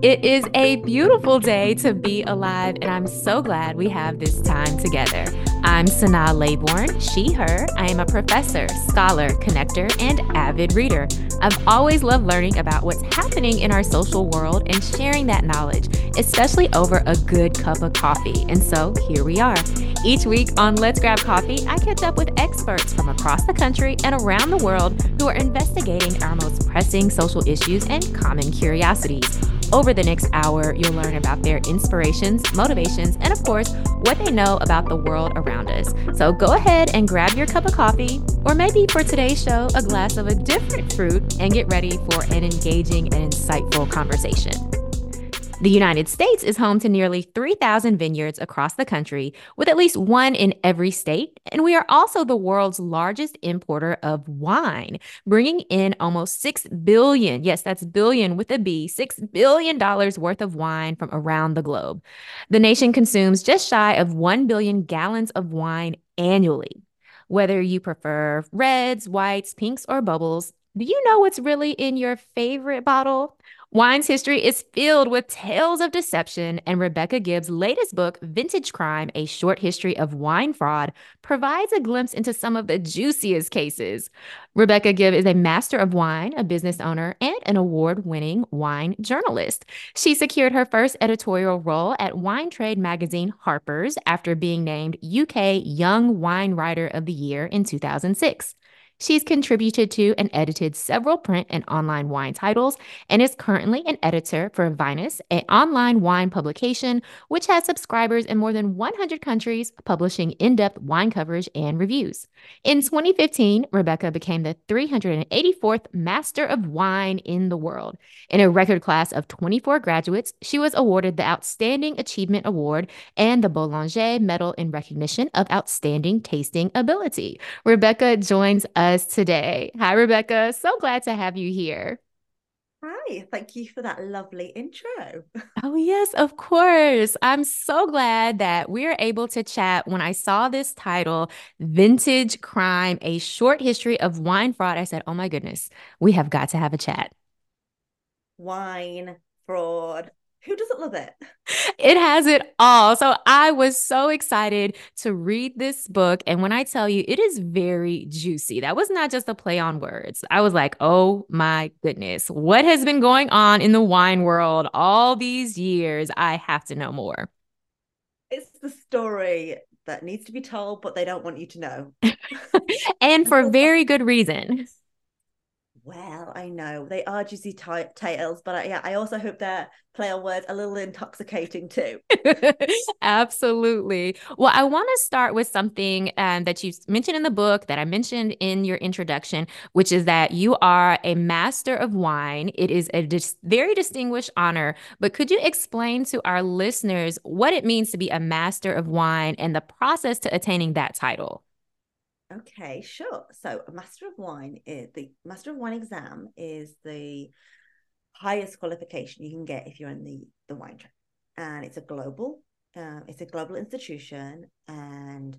It is a beautiful day to be alive, and I'm so glad we have this time together. I'm Sanaa Laybourne, she, her. I am a professor, scholar, connector, and avid reader. I've always loved learning about what's happening in our social world and sharing that knowledge, especially over a good cup of coffee. And so here we are. Each week on Let's Grab Coffee, I catch up with experts from across the country and around the world who are investigating our most pressing social issues and common curiosities. Over the next hour, you'll learn about their inspirations, motivations, and of course, what they know about the world around us. So go ahead and grab your cup of coffee, or maybe for today's show, a glass of a different fruit, and get ready for an engaging and insightful conversation. The United States is home to nearly 3,000 vineyards across the country, with at least one in every state. And we are also the world's largest importer of wine, bringing in almost 6 billion. yes, that's billion with a B, $6 billion worth of wine from around the globe. The nation consumes just shy of 1 billion gallons of wine annually. Whether you prefer reds, whites, pinks, or bubbles, do you know what's really in your favorite bottle? Wine's history is filled with tales of deception, and Rebecca Gibbs' latest book, Vintage Crime A Short History of Wine Fraud, provides a glimpse into some of the juiciest cases. Rebecca Gibbs is a master of wine, a business owner, and an award winning wine journalist. She secured her first editorial role at wine trade magazine Harper's after being named UK Young Wine Writer of the Year in 2006. She's contributed to and edited several print and online wine titles and is currently an editor for Vinous, an online wine publication which has subscribers in more than 100 countries, publishing in depth wine coverage and reviews. In 2015, Rebecca became the 384th Master of Wine in the world. In a record class of 24 graduates, she was awarded the Outstanding Achievement Award and the Bollinger Medal in recognition of outstanding tasting ability. Rebecca joins us us today. Hi, Rebecca. So glad to have you here. Hi, thank you for that lovely intro. Oh, yes, of course. I'm so glad that we're able to chat. When I saw this title, Vintage Crime A Short History of Wine Fraud, I said, oh my goodness, we have got to have a chat. Wine, fraud, who doesn't love it? It has it all. So I was so excited to read this book. And when I tell you, it is very juicy. That was not just a play on words. I was like, oh my goodness, what has been going on in the wine world all these years? I have to know more. It's the story that needs to be told, but they don't want you to know. and for very good reason. Well, I know they are juicy t- tales, but I, yeah, I also hope they're play on words a little intoxicating too. Absolutely. Well, I want to start with something um, that you mentioned in the book that I mentioned in your introduction, which is that you are a master of wine. It is a dis- very distinguished honor, but could you explain to our listeners what it means to be a master of wine and the process to attaining that title? Okay, sure. So, a Master of Wine is the Master of Wine exam is the highest qualification you can get if you're in the the wine trade, and it's a global, uh, it's a global institution, and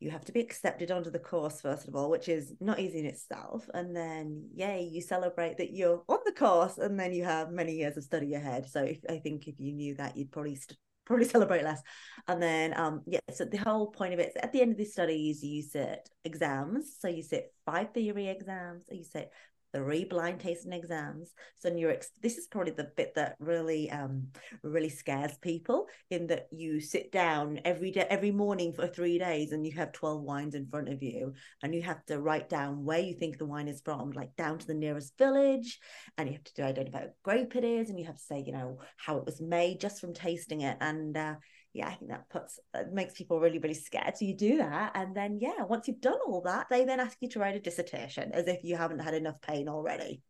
you have to be accepted onto the course first of all, which is not easy in itself. And then, yay, you celebrate that you're on the course, and then you have many years of study ahead. So, if, I think if you knew that, you'd probably st- probably celebrate less. And then um yeah, so the whole point of it is at the end of these studies you sit exams. So you sit five theory exams, you sit three blind tasting exams. So you're this is probably the bit that really um really scares people in that you sit down every day every morning for three days and you have 12 wines in front of you and you have to write down where you think the wine is from, like down to the nearest village, and you have to do identify what grape it is, and you have to say, you know, how it was made just from tasting it. And uh yeah, I think that puts that makes people really, really scared. So you do that, and then yeah, once you've done all that, they then ask you to write a dissertation as if you haven't had enough pain already.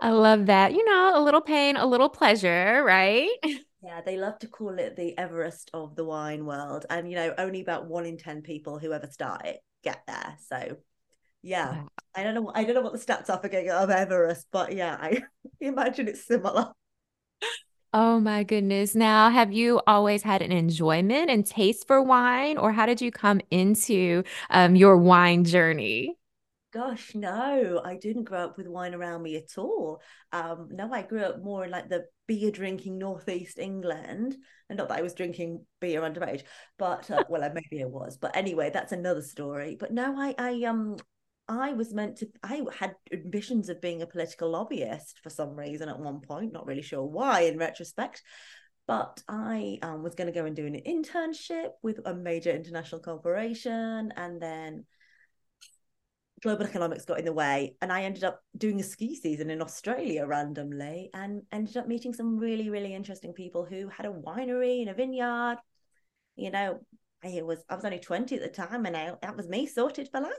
I love that. You know, a little pain, a little pleasure, right? Yeah, they love to call it the Everest of the wine world, and you know, only about one in ten people who ever start it get there. So, yeah, I don't know. I don't know what the stats are for getting of Everest, but yeah, I imagine it's similar. Oh my goodness. Now, have you always had an enjoyment and taste for wine, or how did you come into um, your wine journey? Gosh, no, I didn't grow up with wine around me at all. Um, no, I grew up more in like the beer drinking northeast England, and not that I was drinking beer underage, but uh, well, maybe I was. But anyway, that's another story. But no, I, I um, I was meant to. I had ambitions of being a political lobbyist for some reason at one point. Not really sure why, in retrospect. But I um, was going to go and do an internship with a major international corporation, and then global economics got in the way and i ended up doing a ski season in australia randomly and ended up meeting some really really interesting people who had a winery and a vineyard you know i was i was only 20 at the time and I, that was me sorted for life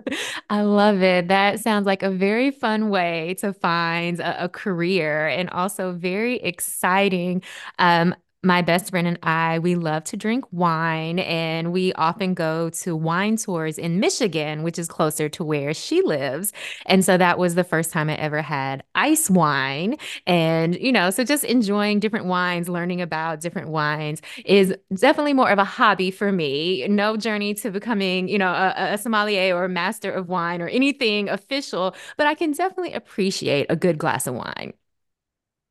I love it. That sounds like a very fun way to find a, a career and also very exciting. Um, my best friend and I, we love to drink wine, and we often go to wine tours in Michigan, which is closer to where she lives. And so that was the first time I ever had ice wine. And, you know, so just enjoying different wines, learning about different wines is definitely more of a hobby for me. No journey to becoming, you know, a, a sommelier or a master of wine or anything official, but I can definitely appreciate a good glass of wine.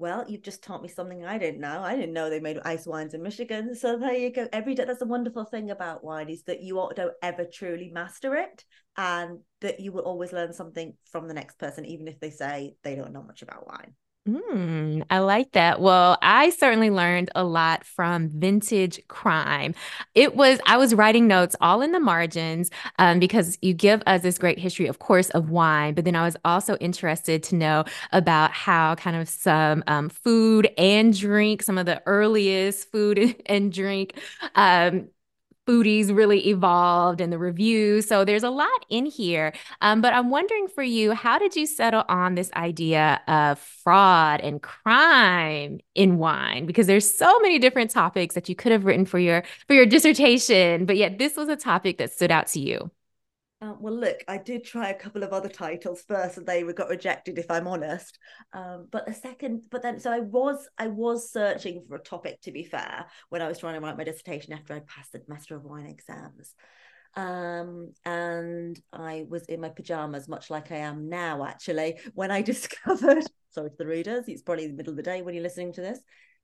Well, you've just taught me something I didn't know. I didn't know they made ice wines in Michigan. So there you go. Every day, that's the wonderful thing about wine is that you don't ever truly master it, and that you will always learn something from the next person, even if they say they don't know much about wine. Mm, I like that. Well, I certainly learned a lot from Vintage Crime. It was, I was writing notes all in the margins um, because you give us this great history, of course, of wine, but then I was also interested to know about how kind of some um, food and drink, some of the earliest food and drink um, foodies really evolved and the reviews. So there's a lot in here. Um, but I'm wondering for you, how did you settle on this idea of fraud and crime in wine? Because there's so many different topics that you could have written for your for your dissertation, but yet this was a topic that stood out to you. Uh, well, look, I did try a couple of other titles first, and they got rejected. If I'm honest, um, but the second, but then, so I was, I was searching for a topic. To be fair, when I was trying to write my dissertation after I passed the Master of Wine exams, um, and I was in my pajamas, much like I am now. Actually, when I discovered, sorry to the readers, it's probably the middle of the day when you're listening to this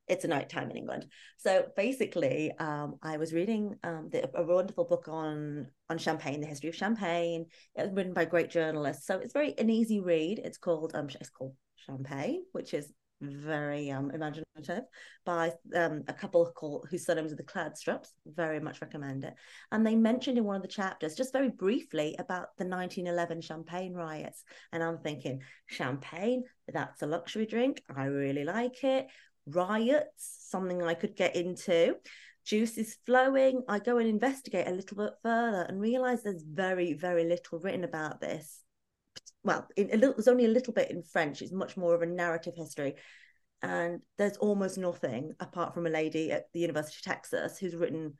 it's a night time in England. So basically, um, I was reading um, the, a wonderful book on on Champagne, the history of Champagne. It was written by great journalists, so it's very an easy read. It's called um, it's called Champagne, which is very um, imaginative by um, a couple called whose surnames are the Kladstrups. Very much recommend it. And they mentioned in one of the chapters, just very briefly, about the 1911 Champagne riots. And I'm thinking, champagne, that's a luxury drink. I really like it riots, something I could get into. Juice is flowing. I go and investigate a little bit further and realize there's very, very little written about this. Well, in a little, there's only a little bit in French. It's much more of a narrative history. And there's almost nothing apart from a lady at the University of Texas who's written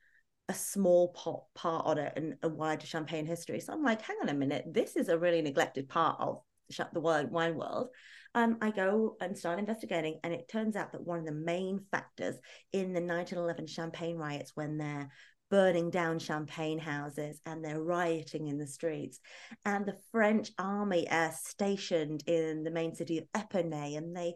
a small part, part on it and a wider champagne history. So I'm like, hang on a minute, this is a really neglected part of the wine world um, I go and start investigating, and it turns out that one of the main factors in the 1911 Champagne riots, when they're burning down champagne houses and they're rioting in the streets, and the French army are stationed in the main city of Epernay, and they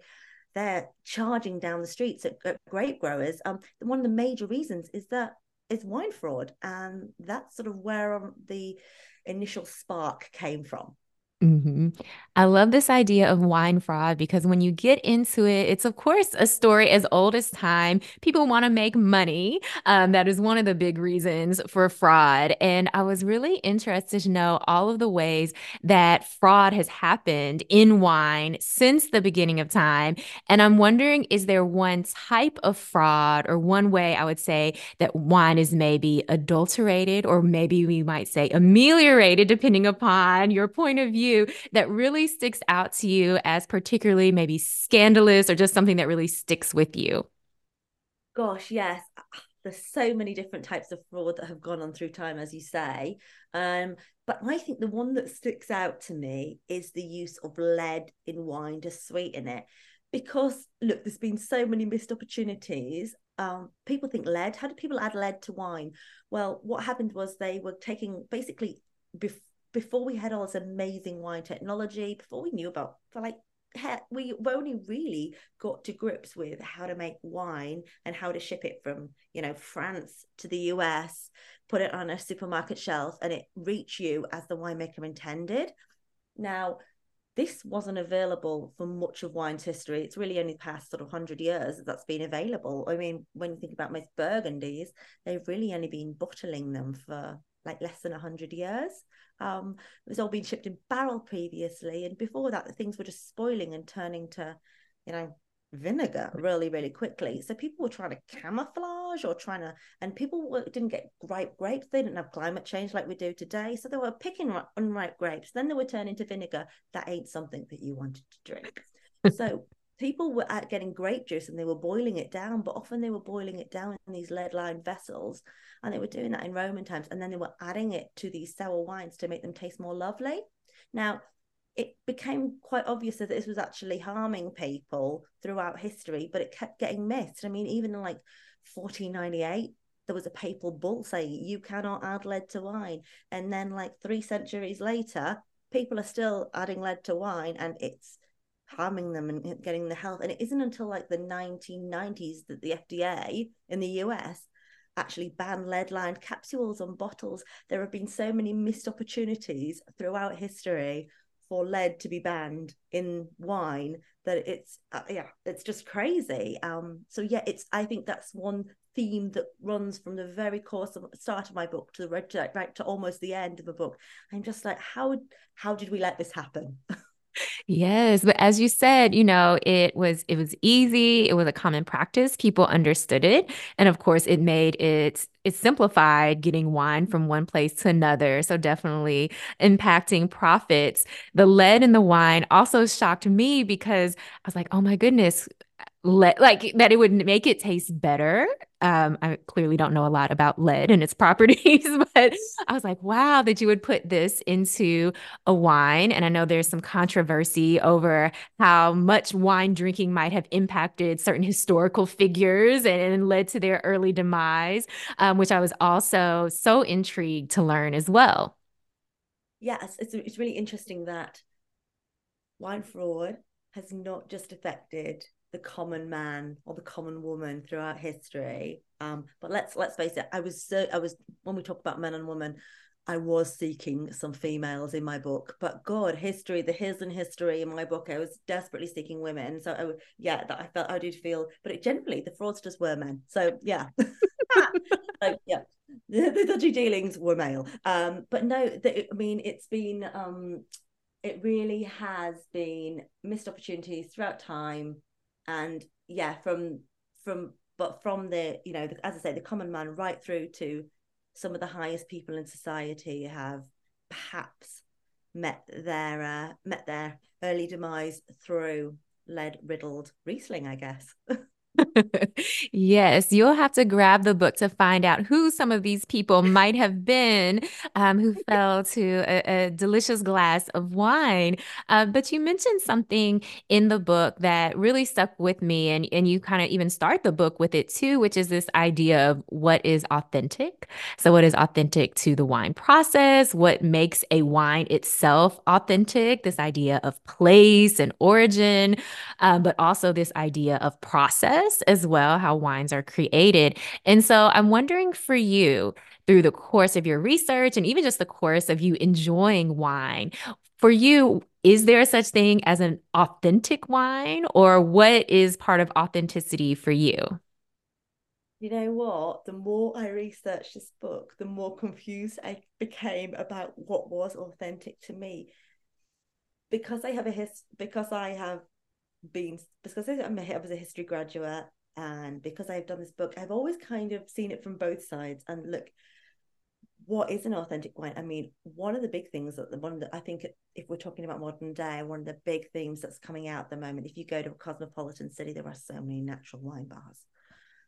they're charging down the streets at, at grape growers. Um, one of the major reasons is that it's wine fraud, and that's sort of where um, the initial spark came from. Mm-hmm. I love this idea of wine fraud because when you get into it, it's of course a story as old as time. People want to make money. Um, that is one of the big reasons for fraud. And I was really interested to know all of the ways that fraud has happened in wine since the beginning of time. And I'm wondering is there one type of fraud or one way I would say that wine is maybe adulterated or maybe we might say ameliorated, depending upon your point of view? You that really sticks out to you as particularly maybe scandalous or just something that really sticks with you? Gosh, yes. There's so many different types of fraud that have gone on through time, as you say. Um, but I think the one that sticks out to me is the use of lead in wine to sweeten it. Because look, there's been so many missed opportunities. Um, people think lead. How did people add lead to wine? Well, what happened was they were taking basically bef- before we had all this amazing wine technology, before we knew about for like we only really got to grips with how to make wine and how to ship it from you know France to the US, put it on a supermarket shelf, and it reach you as the winemaker intended. Now, this wasn't available for much of wine's history. It's really only past sort of 100 years that that's been available. I mean, when you think about most Burgundies, they've really only been bottling them for like less than 100 years. Um, it was all being shipped in barrel previously, and before that, the things were just spoiling and turning to, you know, vinegar really, really quickly. So people were trying to camouflage or trying to, and people were, didn't get ripe grapes. They didn't have climate change like we do today. So they were picking unripe grapes. Then they were turning to vinegar. That ain't something that you wanted to drink. so people were getting grape juice and they were boiling it down, but often they were boiling it down in these lead lined vessels and they were doing that in Roman times. And then they were adding it to these sour wines to make them taste more lovely. Now, it became quite obvious that this was actually harming people throughout history, but it kept getting missed. I mean, even in like 1498, there was a papal bull saying you cannot add lead to wine. And then, like three centuries later, people are still adding lead to wine and it's harming them and getting the health. And it isn't until like the 1990s that the FDA in the US actually banned lead lined capsules on bottles. There have been so many missed opportunities throughout history for lead to be banned in wine that it's uh, yeah it's just crazy um so yeah it's i think that's one theme that runs from the very course of start of my book to the right to, right to almost the end of the book i'm just like how how did we let this happen Yes, but as you said, you know, it was it was easy, it was a common practice, people understood it, and of course it made it it simplified getting wine from one place to another, so definitely impacting profits. The lead in the wine also shocked me because I was like, "Oh my goodness, lead like that it would make it taste better. Um i clearly don't know a lot about lead and its properties but i was like wow that you would put this into a wine. And i know there's some controversy over how much wine drinking might have impacted certain historical figures and, and led to their early demise um, which i was also so intrigued to learn as well. Yes it's, it's really interesting that wine fraud has not just affected the common man or the common woman throughout history. Um, but let's let's face it, I was so I was when we talk about men and women, I was seeking some females in my book, but God, history, the his and history in my book, I was desperately seeking women. So I, yeah, that I felt I did feel, but it generally the fraudsters were men. So yeah, so, yeah, the, the dodgy dealings were male. Um, but no, the, I mean it's been um, it really has been missed opportunities throughout time and yeah from from but from the you know as i say the common man right through to some of the highest people in society have perhaps met their uh, met their early demise through lead riddled riesling i guess yes, you'll have to grab the book to find out who some of these people might have been um, who fell to a, a, delicious glass of wine. Uh, but you mentioned something in the book that really stuck with me, and, and you kind of even start the book with it too, which is this idea of what is authentic. So, what is authentic to the wine process? What makes a wine itself authentic? This idea of place and origin, um, but also this idea of process process as well, how wines are created. And so I'm wondering for you, through the course of your research and even just the course of you enjoying wine, for you, is there such thing as an authentic wine, or what is part of authenticity for you? You know what? The more I researched this book, the more confused I became about what was authentic to me. Because I have a his because I have been because I'm a, I was a history graduate and because I've done this book, I've always kind of seen it from both sides. And look, what is an authentic wine? I mean, one of the big things that the one that I think if we're talking about modern day, one of the big themes that's coming out at the moment, if you go to a cosmopolitan city, there are so many natural wine bars.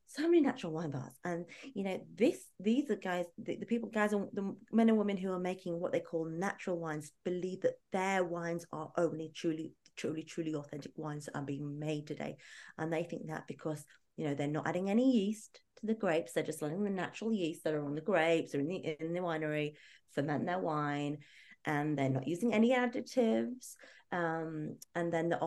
So many natural wine bars, and you know this. These are guys, the, the people, guys, the men and women who are making what they call natural wines, believe that their wines are only truly truly, truly authentic wines are being made today. And they think that because, you know, they're not adding any yeast to the grapes, they're just letting the natural yeast that are on the grapes or in the in the winery ferment their wine. and they're not using any additives. Um, and then the,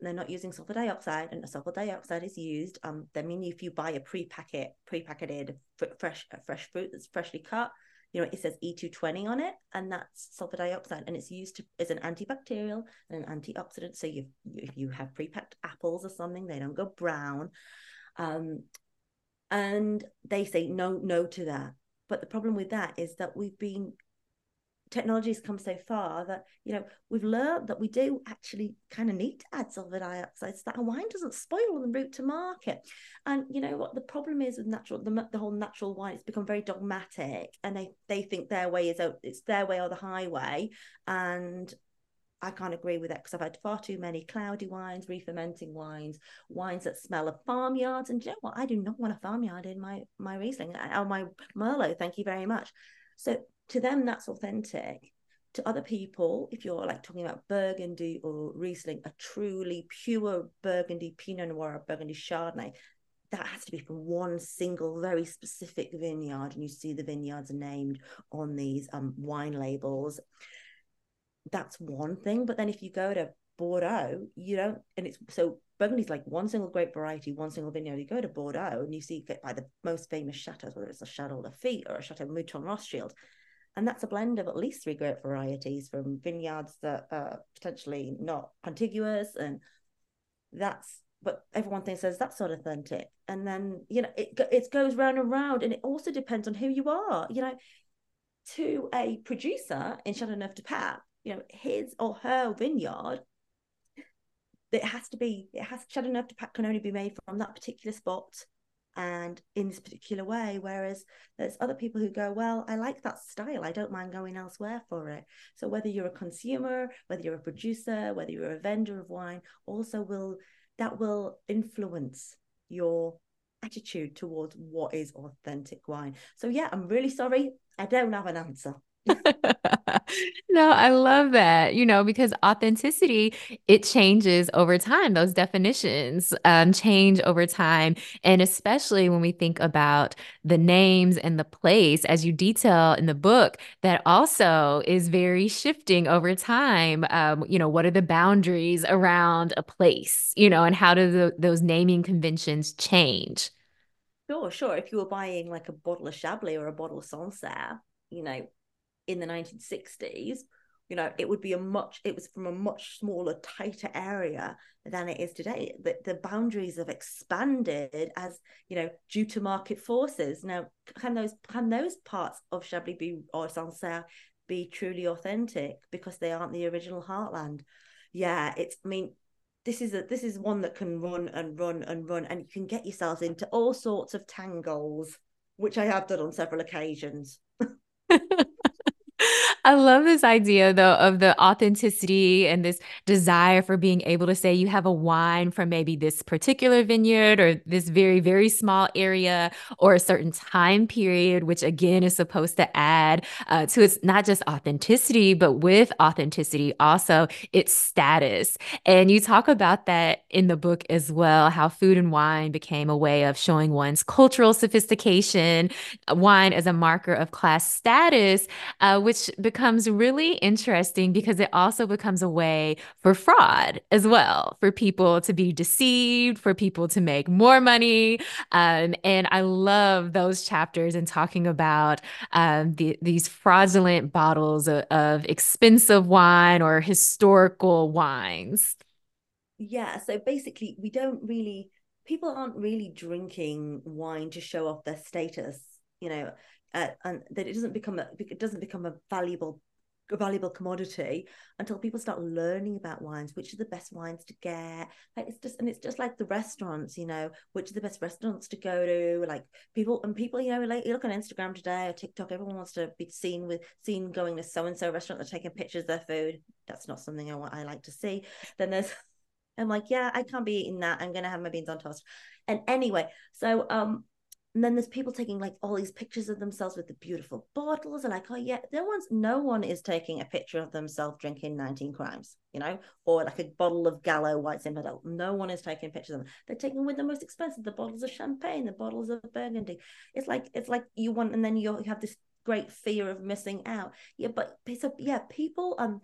they're not using sulfur dioxide, and sulfur dioxide is used. Um, I mean, if you buy a pre-packet, pre-packeted fresh fresh fruit that's freshly cut, you know, it says E220 on it, and that's sulfur dioxide, and it's used to, as an antibacterial and an antioxidant. So you, if you have pre-packed apples or something, they don't go brown. Um, and they say no, no to that. But the problem with that is that we've been technology has come so far that you know we've learned that we do actually kind of need to add sulfur dioxide so that a wine doesn't spoil on the route to market and you know what the problem is with natural the, the whole natural wine it's become very dogmatic and they they think their way is it's their way or the highway and I can't agree with that because I've had far too many cloudy wines, re-fermenting wines, wines that smell of farmyards. And you know what? I do not want a farmyard in my my Riesling uh, or my Merlot. Thank you very much. So to them that's authentic. To other people if you're like talking about burgundy or riesling a truly pure burgundy pinot noir or burgundy chardonnay that has to be from one single very specific vineyard and you see the vineyards named on these um, wine labels. That's one thing but then if you go to bordeaux you don't and it's so burgundy's like one single grape variety one single vineyard. You go to bordeaux and you see by the most famous chateaus whether it's a chateau lafite or a chateau mouton rothschild and that's a blend of at least three grape varieties from vineyards that are potentially not contiguous and that's but everyone thinks says that's not authentic. And then you know it, it goes round and round and it also depends on who you are. You know to a producer in Châteauneuf du Pape you know his or her vineyard it has to be it has Châteauneuf du Pape can only be made from that particular spot and in this particular way. Whereas there's other people who go, Well, I like that style. I don't mind going elsewhere for it. So whether you're a consumer, whether you're a producer, whether you're a vendor of wine, also will that will influence your attitude towards what is authentic wine. So yeah, I'm really sorry. I don't have an answer. no, I love that, you know, because authenticity, it changes over time. Those definitions um, change over time. And especially when we think about the names and the place, as you detail in the book, that also is very shifting over time. Um, you know, what are the boundaries around a place, you know, and how do the, those naming conventions change? Sure, sure. If you were buying like a bottle of Chablis or a bottle of Sancerre, you know, in the 1960s you know it would be a much it was from a much smaller tighter area than it is today. The, the boundaries have expanded as you know due to market forces. Now can those can those parts of chablis be or sancerre be truly authentic because they aren't the original heartland? Yeah it's i mean this is a this is one that can run and run and run and you can get yourselves into all sorts of tangles which i have done on several occasions I love this idea though of the authenticity and this desire for being able to say you have a wine from maybe this particular vineyard or this very, very small area or a certain time period, which again is supposed to add uh, to its not just authenticity, but with authenticity also its status. And you talk about that in the book as well, how food and wine became a way of showing one's cultural sophistication, wine as a marker of class status, uh, which becomes really interesting because it also becomes a way for fraud as well, for people to be deceived, for people to make more money. Um, and I love those chapters and talking about um, the, these fraudulent bottles of, of expensive wine or historical wines. Yeah. So basically, we don't really, people aren't really drinking wine to show off their status. You know, uh, and that it doesn't become a it doesn't become a valuable a valuable commodity until people start learning about wines which are the best wines to get. Like it's just and it's just like the restaurants you know which are the best restaurants to go to. Like people and people you know like you look on instagram today or tiktok everyone wants to be seen with seen going to so and so restaurant they're taking pictures of their food. That's not something i want i like to see. Then there's i'm like yeah i can't be eating that. I'm gonna have my beans on toast. And anyway so um and then there's people taking like all these pictures of themselves with the beautiful bottles and like oh yeah no one's no one is taking a picture of themselves drinking 19 crimes you know or like a bottle of gallo white zinfandel no one is taking pictures of them. They're taking with the most expensive the bottles of champagne the bottles of burgundy. It's like it's like you want and then you have this great fear of missing out. Yeah, but so yeah, people um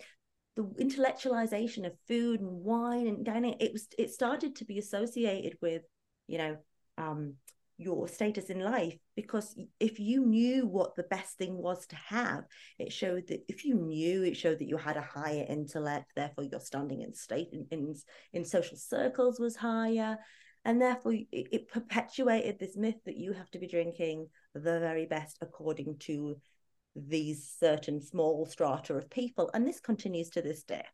the intellectualization of food and wine and dining it was it started to be associated with you know um your status in life because if you knew what the best thing was to have it showed that if you knew it showed that you had a higher intellect therefore your standing in state in in, in social circles was higher and therefore it, it perpetuated this myth that you have to be drinking the very best according to these certain small strata of people. And this continues to this day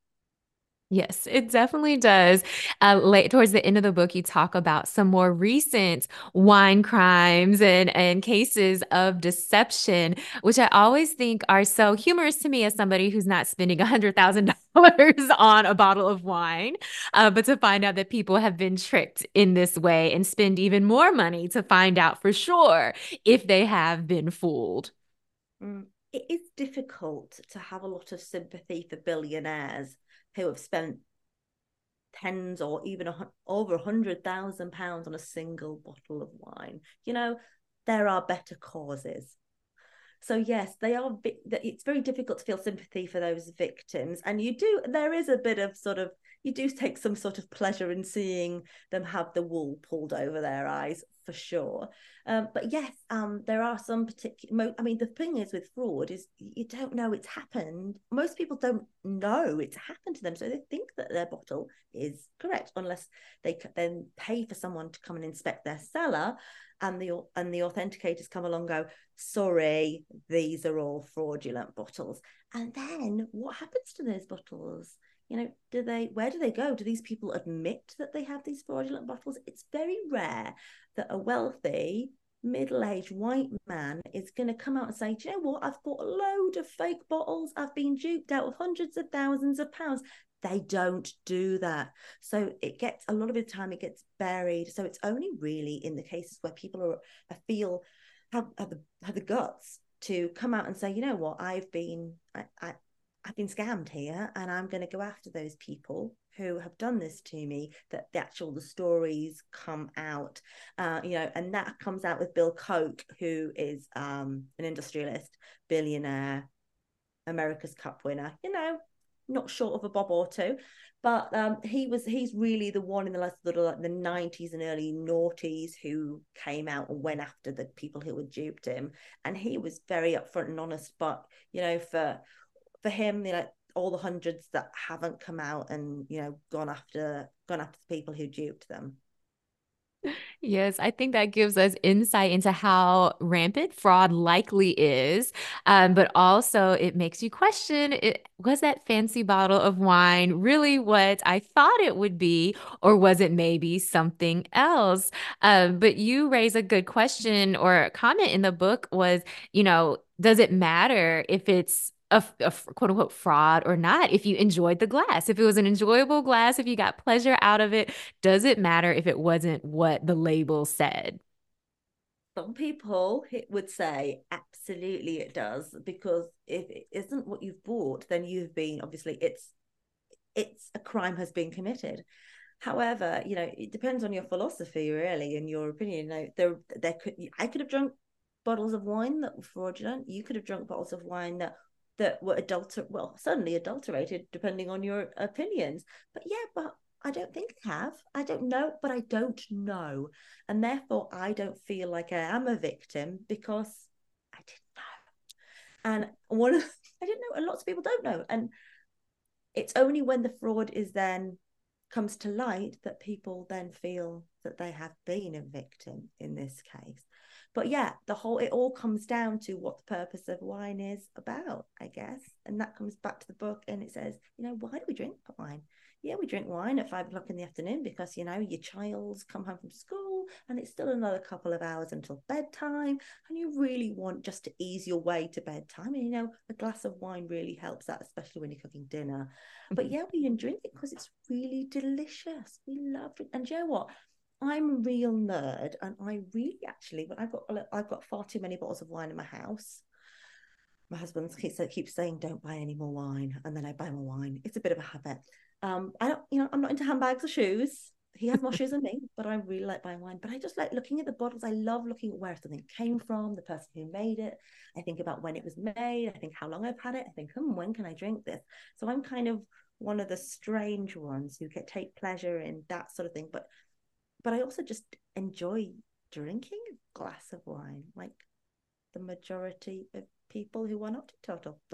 Yes, it definitely does. Uh, late towards the end of the book, you talk about some more recent wine crimes and, and cases of deception, which I always think are so humorous to me as somebody who's not spending a $100,000 on a bottle of wine. Uh, but to find out that people have been tricked in this way and spend even more money to find out for sure if they have been fooled. Mm. It is difficult to have a lot of sympathy for billionaires who have spent tens or even a, over a hundred thousand pounds on a single bottle of wine. You know, there are better causes. So yes, they are. It's very difficult to feel sympathy for those victims, and you do. There is a bit of sort of you do take some sort of pleasure in seeing them have the wool pulled over their eyes for sure. Um, but yes, um, there are some particular. I mean, the thing is with fraud is you don't know it's happened. Most people don't know it's happened to them, so they think that their bottle is correct unless they then pay for someone to come and inspect their cellar, and the and the authenticators come along go, sorry, these are all fraudulent bottles. And then what happens to those bottles? You know do they where do they go? Do these people admit that they have these fraudulent bottles? It's very rare that a wealthy middle-aged white man is going to come out and say do you know what? I've bought a load of fake bottles. I've been duped out of hundreds of thousands of pounds. They don't do that. So it gets a lot of the time it gets buried. So it's only really in the cases where people are I feel have, have the have the guts to come out and say you know what? I've been I, I I've been scammed here and I'm going to go after those people who have done this to me that the actual the stories come out. Uh, you know and that comes out with bill koch who is um, an industrialist billionaire america's cup winner you know not short of a bob or two. But um, he was he's really the one in the last of like the 90s and early noughties who came out and went after the people who had duped him. And he was very upfront and honest but you know for for him, you know, all the hundreds that haven't come out and you know gone after gone after the people who duped them. Yes, I think that gives us insight into how rampant fraud likely is. Um, but also, it makes you question it, was that fancy bottle of wine really what I thought it would be, or was it maybe something else? Um, but you raise a good question or comment in the book was, you know, does it matter if it's a, a, quote unquote fraud or not if you enjoyed the glass. If it was an enjoyable glass if you got pleasure out of it does it matter if it wasn't what the label said? Some people would say absolutely it does because if it isn't what you've bought then you've been obviously it's it's a crime has been committed. However you know it depends on your philosophy really and your opinion. You know there there could i could have drunk bottles of wine that were fraudulent. You could have drunk bottles of wine that that were adulter well certainly adulterated depending on your opinions but yeah but I don't think I have. I don't know, but I don't know. And therefore, I don't feel like I am a victim because I didn't know. And one of, I didn't know, and lots of people don't know. And it's only when the fraud is then comes to light that people then feel that they have been a victim in this case but yeah the whole it all comes down to what the purpose of wine is about i guess. And that comes back to the book and it says you know why do we drink wine? Yeah we drink wine at five o'clock in the afternoon because you know your child's come home from school and it's still another couple of hours until bedtime and you really want just to ease your way to bedtime. And you know a glass of wine really helps that especially when you're cooking dinner. But mm-hmm. yeah we drink it because it's really delicious. We love it. And you know what I'm a real nerd, and I really actually, when I've got I've got far too many bottles of wine in my house. My husband keeps keeps saying, "Don't buy any more wine," and then I buy more wine. It's a bit of a habit. Um, I don't, you know, I'm not into handbags or shoes. he has more shoes than me, but I really like buying wine. But I just like looking at the bottles. I love looking at where something came from, the person who made it. I think about when it was made. I think how long I've had it. I think, hmm, when can I drink this? So I'm kind of one of the strange ones who get take pleasure in that sort of thing. But but I also just enjoy drinking a glass of wine, like the majority of people who are not total.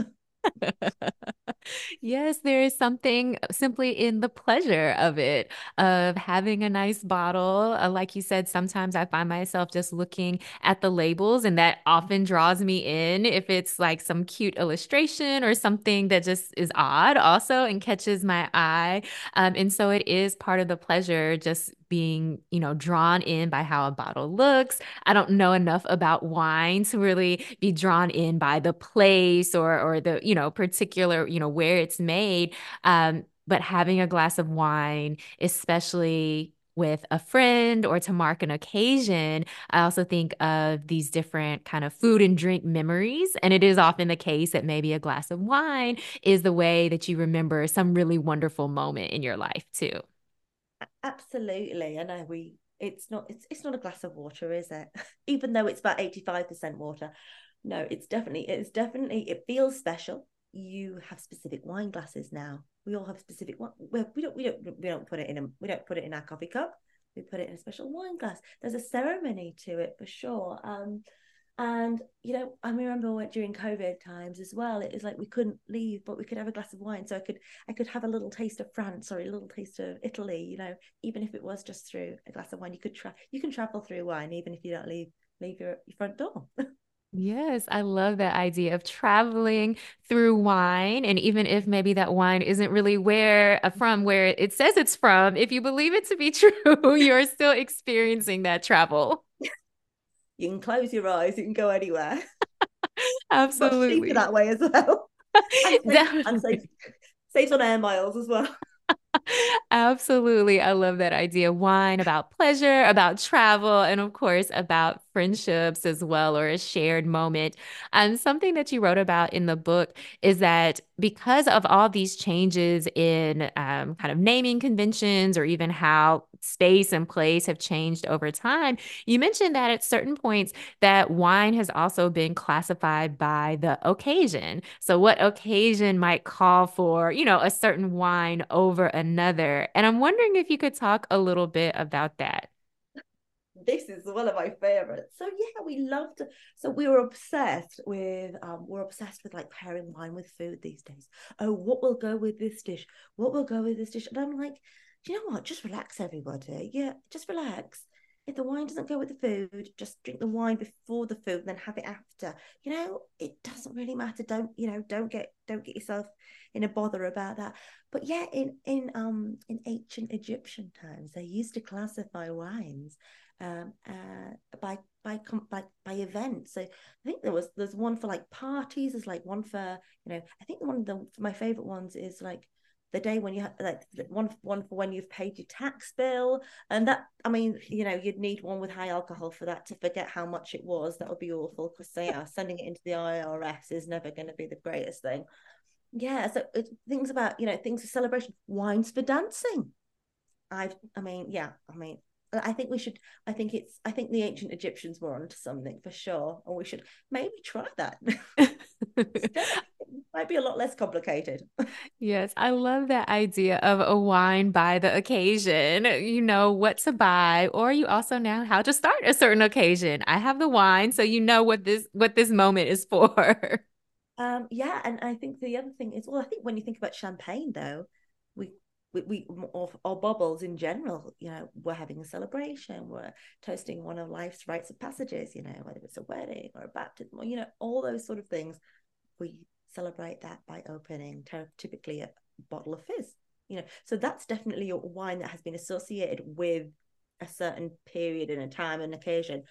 yes, there is something simply in the pleasure of it, of having a nice bottle. Uh, like you said, sometimes I find myself just looking at the labels, and that often draws me in if it's like some cute illustration or something that just is odd, also, and catches my eye. Um, and so it is part of the pleasure just being, you know, drawn in by how a bottle looks. I don't know enough about wine to really be drawn in by the place or or the, you know, particular, you know, where it's made. Um, but having a glass of wine, especially with a friend or to mark an occasion, I also think of these different kind of food and drink memories. And it is often the case that maybe a glass of wine is the way that you remember some really wonderful moment in your life, too. Absolutely. I know we it's not it's it's not a glass of water, is it? Even though it's about 85% water. No, it's definitely it's definitely it feels special. You have specific wine glasses now. We all have specific one. We don't we don't we don't put it in a we don't put it in our coffee cup. We put it in a special wine glass. There's a ceremony to it for sure. Um and you know, I remember during COVID times as well. It was like we couldn't leave, but we could have a glass of wine. So I could I could have a little taste of France or a little taste of Italy. You know, even if it was just through a glass of wine, you could try. You can travel through wine even if you don't leave leave your, your front door. Yes, I love that idea of traveling through wine. And even if maybe that wine isn't really where uh, from where it says it's from, if you believe it to be true, you're still experiencing that travel you can close your eyes, you can go anywhere. Absolutely. that way as well. and, save, and saves on air miles as well. Absolutely. I love that idea. Wine about pleasure, about travel, and of course, about friendships as well, or a shared moment. And something that you wrote about in the book is that because of all these changes in um, kind of naming conventions or even how space and place have changed over time, you mentioned that at certain points that wine has also been classified by the occasion. So what occasion might call for, you know, a certain wine over another. And I'm wondering if you could talk a little bit about that this is one of my favorites. So yeah, we loved. So we were obsessed with. Um, we're obsessed with like pairing wine with food these days. Oh, what will go with this dish? What will go with this dish? And I'm like, do you know what? Just relax, everybody. Yeah, just relax. If the wine doesn't go with the food, just drink the wine before the food, and then have it after. You know, it doesn't really matter. Don't you know? Don't get don't get yourself in a bother about that. But yeah, in in um in ancient Egyptian times, they used to classify wines um, uh, by by by by event. So I think there was there's one for like parties. There's like one for you know. I think one of the my favorite ones is like the day when you have like one one for when you've paid your tax bill and that i mean you know you'd need one with high alcohol for that to forget how much it was that would be awful because yeah sending it into the irs is never going to be the greatest thing yeah so it, things about you know things for celebration wines for dancing i've i mean yeah i mean I think we should. I think it's. I think the ancient Egyptians were onto something for sure, and we should maybe try that. might be a lot less complicated. Yes, I love that idea of a wine by the occasion. You know what to buy, or you also know how to start a certain occasion. I have the wine, so you know what this what this moment is for. Um, yeah, and I think the other thing is, well, I think when you think about champagne, though, we we, we or, or bubbles in general you know we're having a celebration we're toasting one of life's rites of passages you know whether it's a wedding or a baptism or you know all those sort of things we celebrate that by opening typically a bottle of fizz you know. So that's definitely a wine that has been associated with a certain period and a time and occasion.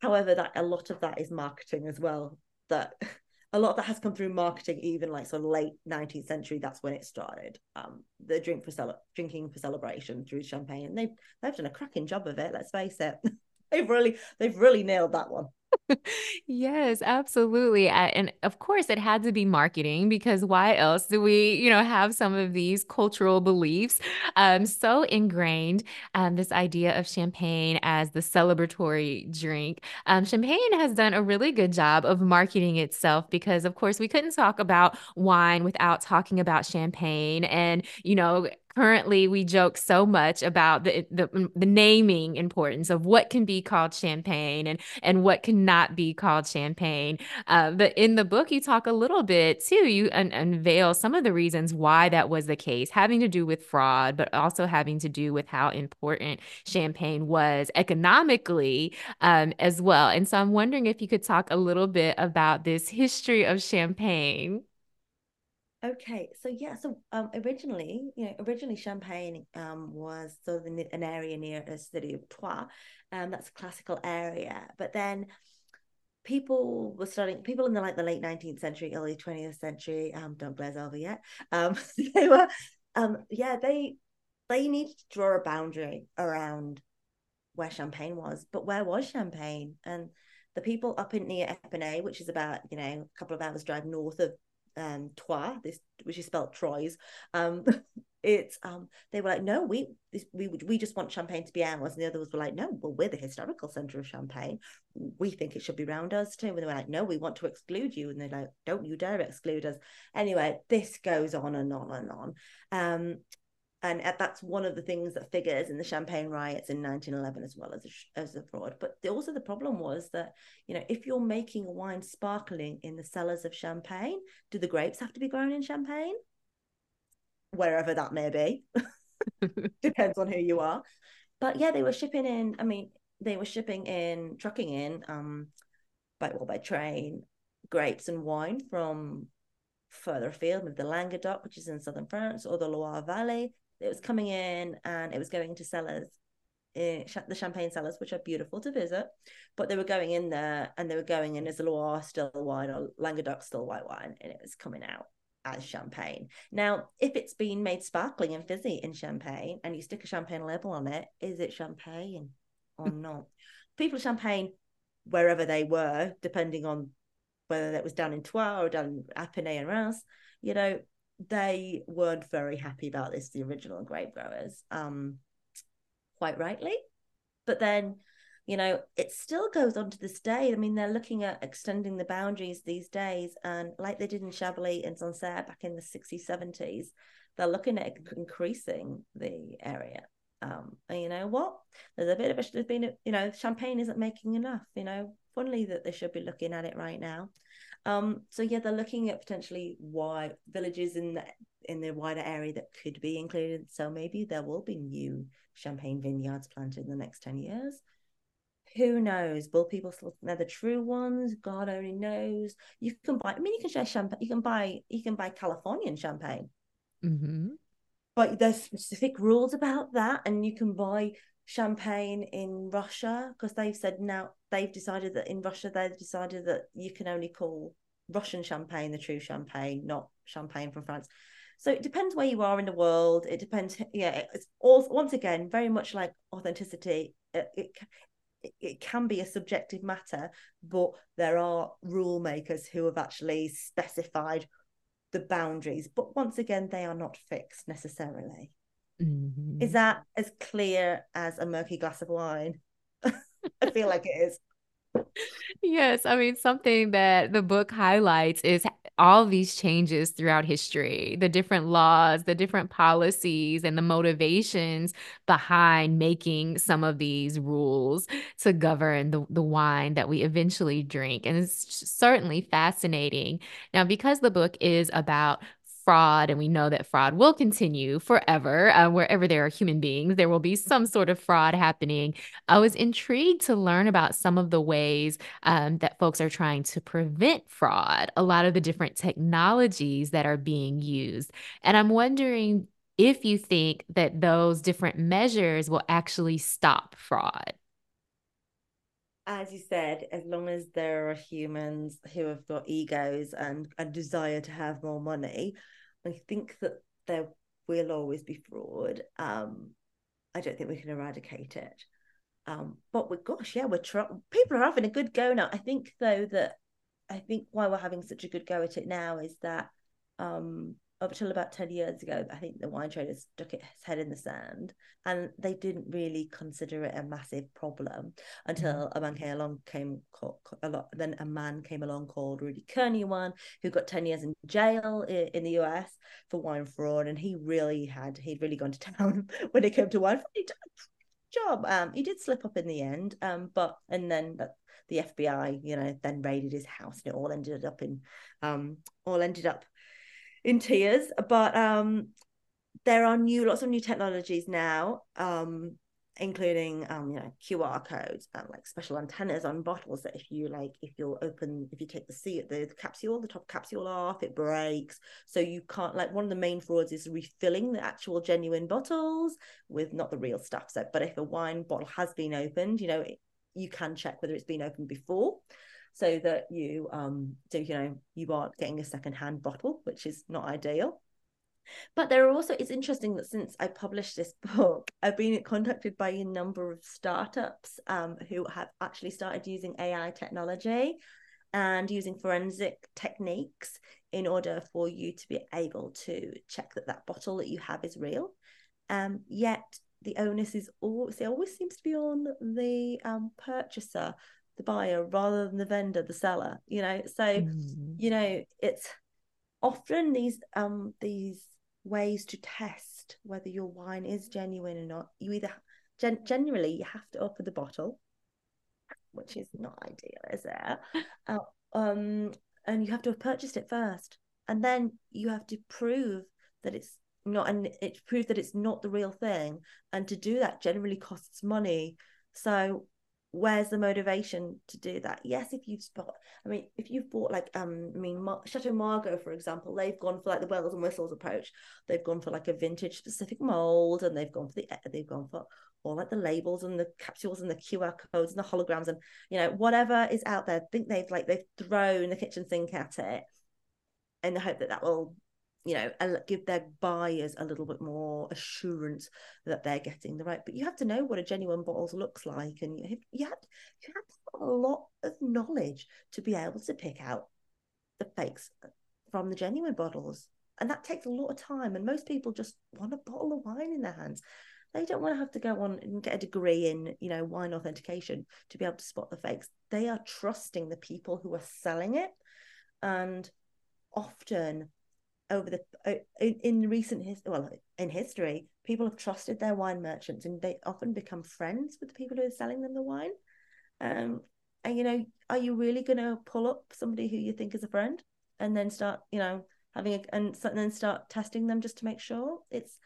However that a lot of that is marketing as well that a lot of that has come through marketing, even like sort of late 19th century. That's when it started. Um, the drink for cele- drinking for celebration through champagne, and they've they've done a cracking job of it. Let's face it, they've really they've really nailed that one. Yes, absolutely. And of course, it had to be marketing because why else do we, you know, have some of these cultural beliefs um, so ingrained? Um, this idea of champagne as the celebratory drink. Um, champagne has done a really good job of marketing itself because, of course, we couldn't talk about wine without talking about champagne. And, you know, Currently, we joke so much about the, the the naming importance of what can be called champagne and and what cannot be called champagne. Uh, but in the book, you talk a little bit too. You un unveil some of the reasons why that was the case, having to do with fraud, but also having to do with how important champagne was economically um, as well. And so I'm wondering if you could talk a little bit about this history of champagne. Okay, so yeah, so um, originally, you know, originally Champagne um was sort of an, area near the city of Troyes, um, that's a classical area. But then people were starting, people in the like the late nineteenth century, early twentieth century, um, don't glaze over yet. Um, they were, um, yeah, they they needed to draw a boundary around where Champagne was, but where was Champagne? And the people up in near Epernay, which is about you know a couple of hours drive north of um Troyes, this which is spelled Troyes. Um, it's um they were like, no, we this, we we just want Champagne to be ours, and the others were like, no, well we're the historical centre of Champagne, we think it should be around us too. And they were like, no, we want to exclude you, and they're like, don't you dare exclude us. Anyway, this goes on and on and on. Um, and that's one of the things that figures in the Champagne riots in 1911 as well as a, as a fraud. But the, also the problem was that you know if you're making a wine sparkling in the cellars of Champagne, do the grapes have to be grown in Champagne? Wherever that may be, depends on who you are. But yeah, they were shipping in. I mean, they were shipping in, trucking in, um, by well by train, grapes and wine from further afield, the Languedoc, which is in southern France, or the Loire Valley, it was coming in and it was going to cellars in eh, the champagne cellars which are beautiful to visit but they were going in there and they were going in as a loire still wine or languedoc still white wine and it was coming out as champagne. Now if it's been made sparkling and fizzy in champagne and you stick a champagne label on it is it champagne or not? People of champagne wherever they were depending on whether that was down in Troyes or down in Epernay and Reims, you know, they weren't very happy about this, the original grape growers, um, quite rightly. But then, you know, it still goes on to this day. I mean, they're looking at extending the boundaries these days, and like they did in Chablis and Sancerre back in the 60s, 70s, they're looking at increasing the area. Um, and you know what? There's a bit of a there's been a, you know, champagne isn't making enough, you know, funnily that they should be looking at it right now. Um, so yeah, they're looking at potentially why villages in the in the wider area that could be included. So maybe there will be new champagne vineyards planted in the next 10 years. Who knows? Will people still they're the true ones? God only knows. You can buy, I mean, you can share champagne, you can buy, you can buy Californian champagne. Mm-hmm. But there's specific rules about that, and you can buy champagne in Russia because they've said now they've decided that in Russia they've decided that you can only call Russian champagne the true champagne, not champagne from France. So it depends where you are in the world. It depends. Yeah, it's all once again very much like authenticity. Uh, it, it, it can be a subjective matter, but there are rule makers who have actually specified the boundaries. But once again, they are not fixed necessarily. Mm-hmm. Is that as clear as a murky glass of wine? I feel like it is. Yes, I mean, something that the book highlights is all these changes throughout history, the different laws, the different policies, and the motivations behind making some of these rules to govern the, the wine that we eventually drink. And it's certainly fascinating. Now, because the book is about fraud, and we know that fraud will continue forever. Uh, wherever there are human beings, there will be some sort of fraud happening. I was intrigued to learn about some of the ways um, that folks are trying to prevent fraud, a lot of the different technologies that are being used. And I'm wondering if you think that those different measures will actually stop fraud as you said, as long as there are humans who have got egos and a desire to have more money, I think that there will always be fraud. Um, I don't think we can eradicate it. Um, but we gosh, yeah, we're. People are having a good go now. I think though that I think why we're having such a good go at it now is that um up until about 10 years ago, I think the wine trade stuck its head in the sand and they didn't really consider it a massive problem until mm-hmm. a man came along, came a lot, then a man came along called Rudy Kurniawan, who got 10 years in jail in, in the US for wine fraud. And he really had, he'd really gone to town when it came to wine fraud. He did a job. Um, he did slip up in the end, um, but, and then the FBI, you know, then raided his house and it all ended up in, um, all ended up in tears. But um, there are new lots of new technologies now, um, including um, you know QR codes and like special antennas on bottles that if you like if you open if you take the seat the, the capsule the top capsule off it breaks so you can't like one of the main frauds is refilling the actual genuine bottles with not the real stuff so but if a wine bottle has been opened you know it, you can check whether it's been opened before so that you um so you know you aren't getting a second-hand bottle which is not ideal. But there are also it's interesting that since i published this book i've been contacted by a number of startups um, who have actually started using ai technology and using forensic techniques in order for you to be able to check that that bottle that you have is real. Um, yet the onus is always it always seems to be on the um, purchaser the buyer rather than the vendor the seller you know? So mm. you know it's often these um these ways to test whether your wine is genuine or not. You either gen- generally you have to open the bottle which is not ideal is it? Uh, um and you have to have purchased it first. And then you have to prove that it's not and it's prove that it's not the real thing. And to do that generally costs money. So where's the motivation to do that? Yes if you've spot i mean if you've bought like um i mean Mar- chateau margaux for example they've gone for like the bells and whistles approach. They've gone for like a vintage specific mold and they've gone for the they've gone for all like the labels and the capsules and the qr codes and the holograms and you know whatever is out there I think they've like they've thrown the kitchen sink at it in the hope that that will you know give their buyers a little bit more assurance that they're getting the right but you have to know what a genuine bottle looks like and you have, you have, you have a lot of knowledge to be able to pick out the fakes from the genuine bottles and that takes a lot of time and most people just want a bottle of wine in their hands. They don't want to have to go on and get a degree in you know wine authentication to be able to spot the fakes. They are trusting the people who are selling it and often over the uh, in, in recent history well in history people have trusted their wine merchants and they often become friends with the people who are selling them the wine. Um and you know are you really going to pull up somebody who you think is a friend and then start you know having a and, and then start testing them just to make sure? It's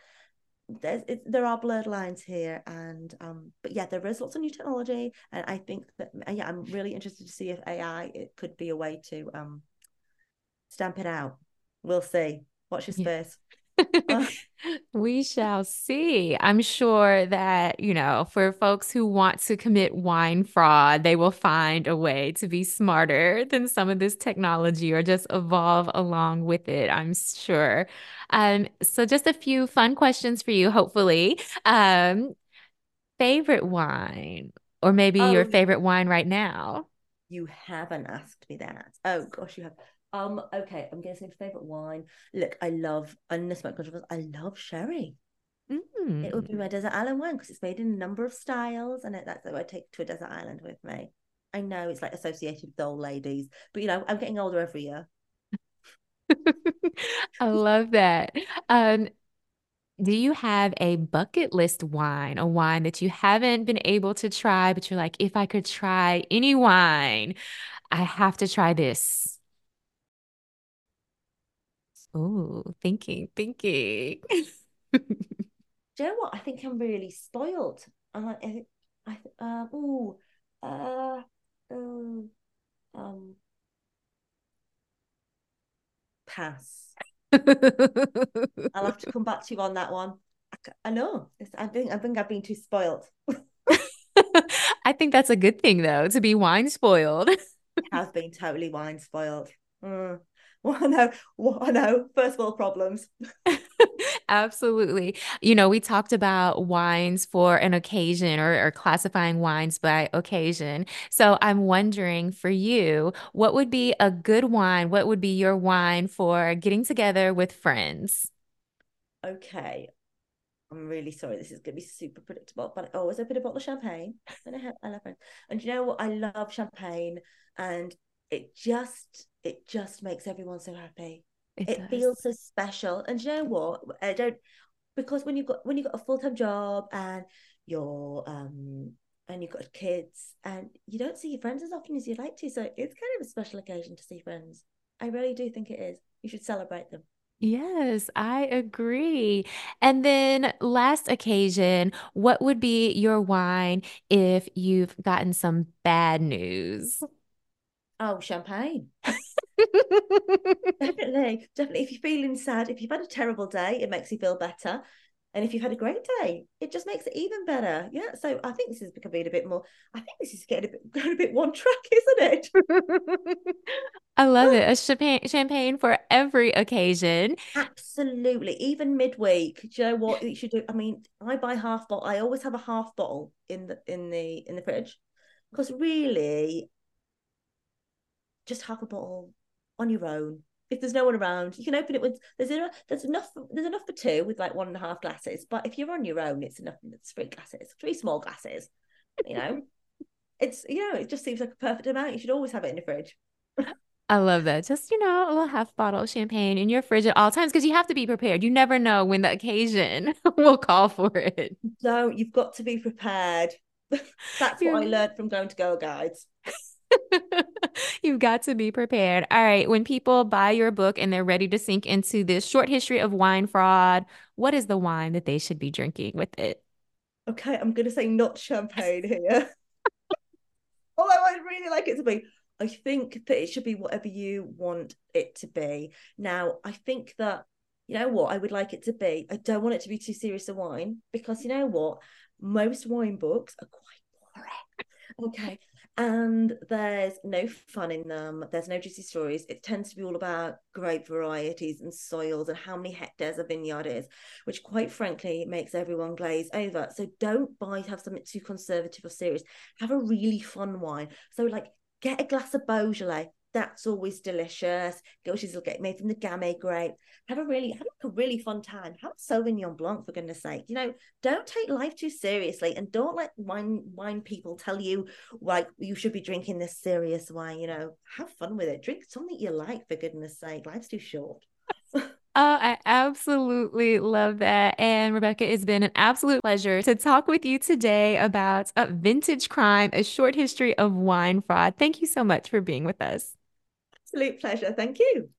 there's it, there are blurred lines here and um but yeah there is lots of new technology and i think that yeah i'm really interested to see if ai it could be a way to um stamp it out We'll see. Watch your space. we shall see. I'm sure that, you know, for folks who want to commit wine fraud, they will find a way to be smarter than some of this technology or just evolve along with it, I'm sure. Um, so, just a few fun questions for you, hopefully. Um, favorite wine, or maybe oh, your favorite wine right now? You haven't asked me that. Oh, gosh, you have. Um, okay, I'm going to guessing favorite wine. Look, I love, and this might controversial, I love sherry. Mm. It would be my mm. desert island wine because it's made in a number of styles, and it, that's what I take to a desert island with me. I know it's like associated with old ladies, but you know, I'm getting older every year. I love that. Um, do you have a bucket list wine, a wine that you haven't been able to try, but you're like, if I could try any wine, I have to try this? Oh, thinking, thinking. Do you know what? I think I'm really spoiled. I, I, I uh, oh, uh, oh, um, pass. I'll have to come back to you on that one. I, I know. It's, I think I think I've been too spoiled. I think that's a good thing, though, to be wine spoiled. I've been totally wine spoiled. Mm. Well, no, well, no, first world problems. Absolutely. You know, we talked about wines for an occasion or, or classifying wines by occasion. So I'm wondering for you, what would be a good wine? What would be your wine for getting together with friends? Okay, I'm really sorry. This is going to be super predictable, but I always open a bottle of champagne. And I, have, I love it. And you know what? I love champagne, and it just it just makes everyone so happy. It It feels so special. And you know what? I don't because when you've got when you've got a full time job and you're um and you've got kids and you don't see your friends as often as you'd like to, so it's kind of a special occasion to see friends. I really do think it is. You should celebrate them. Yes, I agree. And then last occasion, what would be your wine if you've gotten some bad news? Oh, champagne. Definitely, definitely. If you're feeling sad, if you've had a terrible day, it makes you feel better. And if you've had a great day, it just makes it even better. Yeah. So I think this is becoming a bit more. I think this is getting a bit going a bit one track, isn't it? I love it. A champagne champagne for every occasion. Absolutely. Even midweek. Do you know what you should do? I mean, I buy half bottle. I always have a half bottle in the in the in the fridge because really, just half a bottle on your own. If there's no one around, you can open it with there's enough there's enough there's enough for two with like one and a half glasses. But if you're on your own, it's enough. It's three glasses, three small glasses. You know, it's you know, it just seems like a perfect amount. You should always have it in the fridge. I love that. Just, you know, a little half bottle of champagne in your fridge at all times because you have to be prepared. You never know when the occasion will call for it. So you've got to be prepared. That's what I learned from going to Girl Guides. You've got to be prepared. All right, when people buy your book and they're ready to sink into this short history of wine fraud, what is the wine that they should be drinking with it? Okay, I'm gonna say not champagne here. Although I'd really like it to be. I think that it should be whatever you want it to be. Now, I think that, you know what, I would like it to be. I don't want it to be too serious a wine because you know what? Most wine books are quite boring. Okay. And there's no fun in them. There's no juicy stories. It tends to be all about grape varieties and soils and how many hectares a vineyard is, which quite frankly makes everyone glaze over. So don't buy have something too conservative or serious. Have a really fun wine. So like get a glass of Beaujolais. That's always delicious. Which is get made from the Gamay grape. Have a really have a really fun time. Have a Sauvignon Blanc for goodness sake. You know, don't take life too seriously, and don't let wine wine people tell you like you should be drinking this serious wine. You know, have fun with it. Drink something you like for goodness sake. Life's too short. Oh, I absolutely love that. And Rebecca, it's been an absolute pleasure to talk with you today about a vintage crime, a short history of wine fraud. Thank you so much for being with us. Absolute pleasure. Thank you.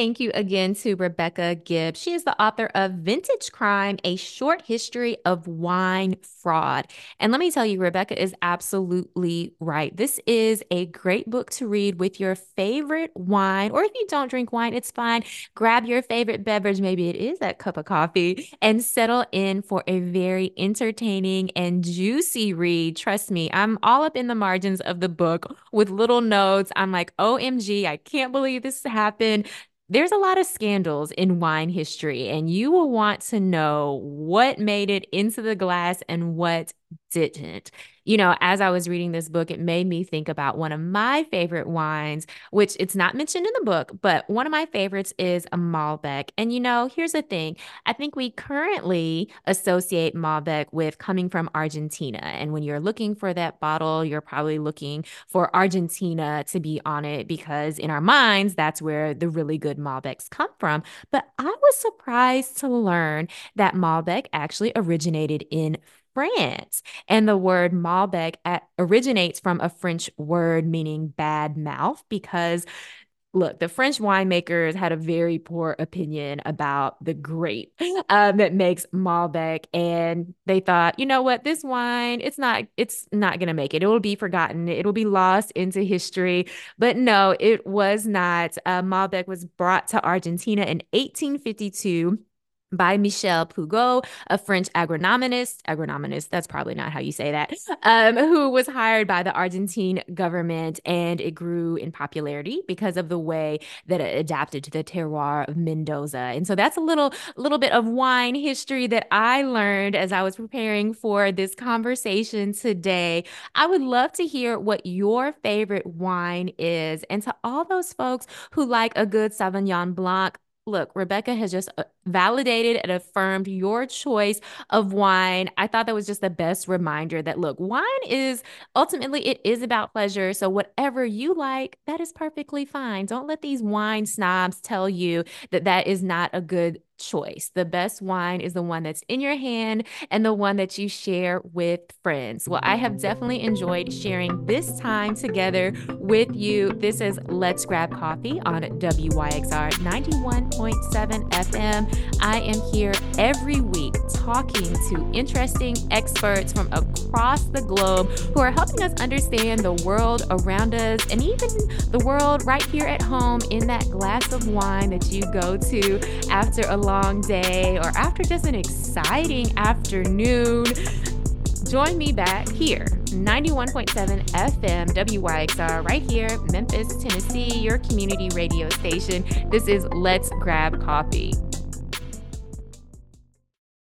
Thank you again to Rebecca Gibbs. She is the author of Vintage Crime, A Short History of Wine Fraud. And let me tell you, Rebecca is absolutely right. This is a great book to read with your favorite wine, or if you don't drink wine, it's fine. Grab your favorite beverage, maybe it is that cup of coffee, and settle in for a very entertaining and juicy read. Trust me, I'm all up in the margins of the book with little notes. I'm like, OMG, I can't believe this happened there's a lot of scandals in wine history, and you will want to know what made it into the glass and what didn't. You know, as I was reading this book, it made me think about one of my favorite wines, which it's not mentioned in the book, but one of my favorites is a Malbec. And you know, here's the thing I think we currently associate Malbec with coming from Argentina. And when you're looking for that bottle, you're probably looking for Argentina to be on it because in our minds, that's where the really good Malbecs come from. But I was surprised to learn that Malbec actually originated in France. And the word Malbec a- originates from a French word meaning bad mouth because look, the French winemakers had a very poor opinion about the grape um, that makes Malbec, and they thought, you know what, this wine, it's not, it's not gonna make it. It will be forgotten. It'll be lost into history. But no, it was not. Uh, Malbec was brought to Argentina in 1852 by Michel Pouget, a French agronomist, agronomist, that's probably not how you say that, um, who was hired by the Argentine government. And it grew in popularity because of the way that it adapted to the terroir of Mendoza. And so that's a little, little bit of wine history that I learned as I was preparing for this conversation today. I would love to hear what your favorite wine is. And to all those folks who like a good Sauvignon Blanc, look, Rebecca has just uh, validated and affirmed your choice of wine. I thought that was just the best reminder that look, wine is ultimately it is about pleasure. So whatever you like, that is perfectly fine. Don't let these wine snobs tell you that that is not a good choice. The best wine is the one that's in your hand and the one that you share with friends. Well, I have definitely enjoyed sharing this time together with you. This is Let's Grab Coffee on WYXR 91.7 FM. I am here every week talking to interesting experts from across the globe who are helping us understand the world around us and even the world right here at home in that glass of wine that you go to after a long day or after just an exciting afternoon, join me back here, 91.7 FM WYXR, right here, Memphis, Tennessee, your community radio station. This is Let's Grab Coffee.